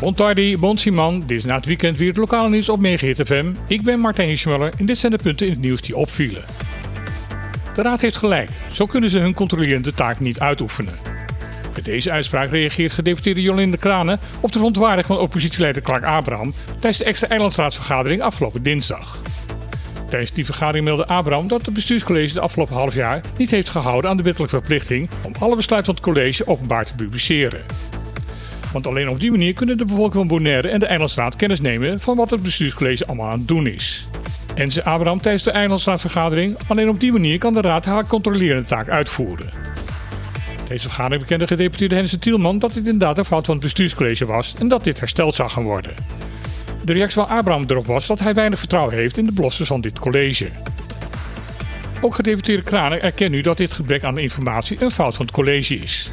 Bontardi, Bonsiman, dit is na het weekend weer het lokale nieuws op Megahit FM. Ik ben Martijn Schmuller en dit zijn de punten in het nieuws die opvielen. De Raad heeft gelijk, zo kunnen ze hun controlerende taak niet uitoefenen. Met deze uitspraak reageert gedeputeerde Jolinde Kranen op de verontwaardiging van oppositieleider Clark Abraham tijdens de extra eilandsraadsvergadering afgelopen dinsdag. Tijdens die vergadering meldde Abraham dat het bestuurscollege de afgelopen half jaar niet heeft gehouden aan de wettelijke verplichting om alle besluiten van het college openbaar te publiceren. Want alleen op die manier kunnen de bevolking van Bonaire en de Eilandsraad kennis nemen van wat het bestuurscollege allemaal aan het doen is. En zei Abraham tijdens de Eilandsraadvergadering, alleen op die manier kan de raad haar controlerende taak uitvoeren. Deze vergadering bekende gedeputeerde Hensen Tielman dat dit inderdaad een fout van het bestuurscollege was en dat dit hersteld zou gaan worden. De reactie van Abraham erop was dat hij weinig vertrouwen heeft in de beloftes van dit college. Ook gedeputeerde Kranen erkent nu dat dit gebrek aan informatie een fout van het college is.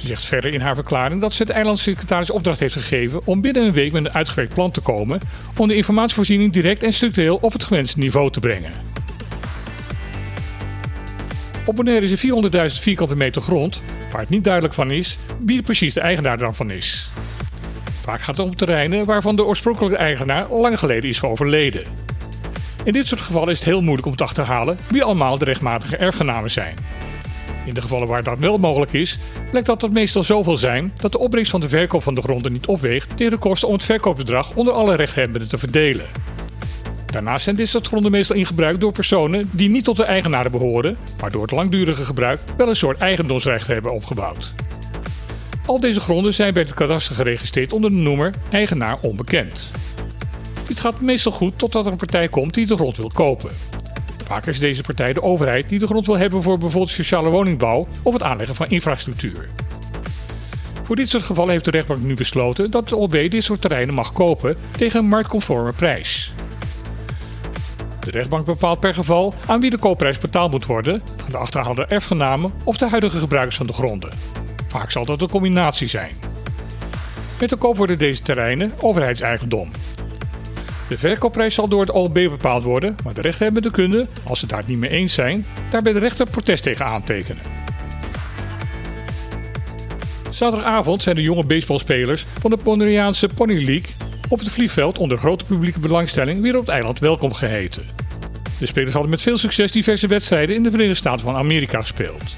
Ze zegt verder in haar verklaring dat ze de eilandsecretaris opdracht heeft gegeven om binnen een week met een uitgewerkt plan te komen om de informatievoorziening direct en structureel op het gewenste niveau te brengen. Op Bonaire is er 400.000 vierkante meter grond, waar het niet duidelijk van is wie precies de eigenaar daarvan is. Vaak gaat het om terreinen waarvan de oorspronkelijke eigenaar lang geleden is overleden. In dit soort gevallen is het heel moeilijk om te achterhalen wie allemaal de rechtmatige erfgenamen zijn. In de gevallen waar dat wel mogelijk is, blijkt dat dat meestal zoveel zijn dat de opbrengst van de verkoop van de gronden niet opweegt tegen de kosten om het verkoopbedrag onder alle rechthebbenden te verdelen. Daarnaast zijn dit soort gronden meestal in gebruik door personen die niet tot de eigenaren behoren, maar door het langdurige gebruik wel een soort eigendomsrecht hebben opgebouwd. Al deze gronden zijn bij het kadaster geregistreerd onder de noemer eigenaar onbekend. Dit gaat meestal goed totdat er een partij komt die de grond wil kopen. Vaak is deze partij de overheid die de grond wil hebben voor bijvoorbeeld sociale woningbouw of het aanleggen van infrastructuur. Voor dit soort gevallen heeft de rechtbank nu besloten dat de OB dit soort terreinen mag kopen tegen een marktconforme prijs. De rechtbank bepaalt per geval aan wie de koopprijs betaald moet worden, aan de achterhaalde erfgenamen of de huidige gebruikers van de gronden. Vaak zal dat een combinatie zijn. Met de koop worden deze terreinen overheidseigendom. De verkoopprijs zal door het OLB bepaald worden, maar de rechthebbenden kunnen, als ze daar het niet mee eens zijn, daar bij de rechter protest tegen aantekenen. Zaterdagavond zijn de jonge baseballspelers van de Bonaireaanse Pony League op het vliegveld onder grote publieke belangstelling weer op het eiland welkom geheten. De spelers hadden met veel succes diverse wedstrijden in de Verenigde Staten van Amerika gespeeld.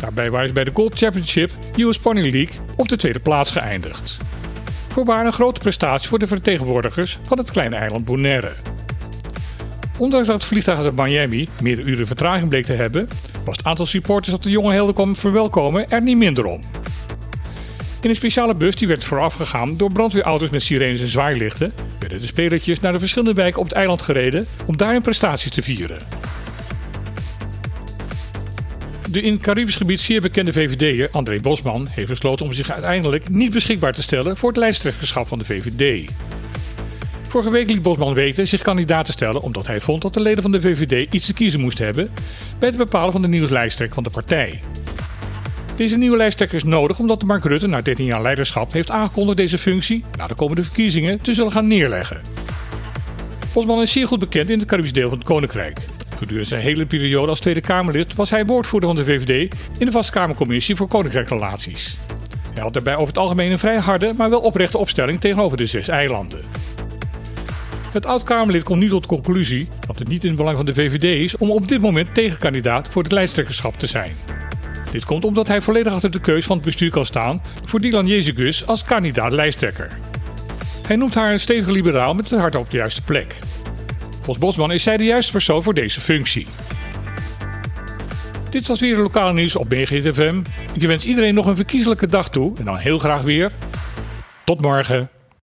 Daarbij waren ze bij de Gold Championship US Pony League op de tweede plaats geëindigd. Voorwaar een grote prestatie voor de vertegenwoordigers van het kleine eiland Bonaire. Ondanks dat het vliegtuig uit Miami meerdere uren vertraging bleek te hebben, was het aantal supporters dat de jonge helden kwam verwelkomen er niet minder om. In een speciale bus die werd voorafgegaan door brandweerauto's met sirenes en zwaailichten, werden de spelertjes naar de verschillende wijken op het eiland gereden om daar hun prestaties te vieren. De in het Caribisch gebied zeer bekende VVD'er André Bosman heeft besloten om zich uiteindelijk niet beschikbaar te stellen voor het lijsttrekkerschap van de VVD. Vorige week liet Bosman weten zich kandidaat te stellen omdat hij vond dat de leden van de VVD iets te kiezen moesten hebben bij het bepalen van de nieuwe lijsttrekker van de partij. Deze nieuwe lijsttrekker is nodig omdat Mark Rutte na 13 jaar leiderschap heeft aangekondigd deze functie na de komende verkiezingen te zullen gaan neerleggen. Bosman is zeer goed bekend in het Caribisch deel van het Koninkrijk. Gedurende zijn hele periode als Tweede Kamerlid was hij woordvoerder van de VVD in de Vaste Kamercommissie voor Koninkrijkrelaties. Hij had daarbij over het algemeen een vrij harde, maar wel oprechte opstelling tegenover de zes eilanden. Het oud-Kamerlid komt nu tot de conclusie dat het niet in het belang van de VVD is om op dit moment tegenkandidaat voor het lijsttrekkerschap te zijn. Dit komt omdat hij volledig achter de keus van het bestuur kan staan voor Dylan Jezegus als kandidaat lijsttrekker. Hij noemt haar een stevige liberaal met het hart op de juiste plek. Volgens Bosman is zij de juiste persoon voor deze functie. Dit was weer het lokale nieuws op BGTFM. Ik wens iedereen nog een verkiezelijke dag toe en dan heel graag weer. Tot morgen.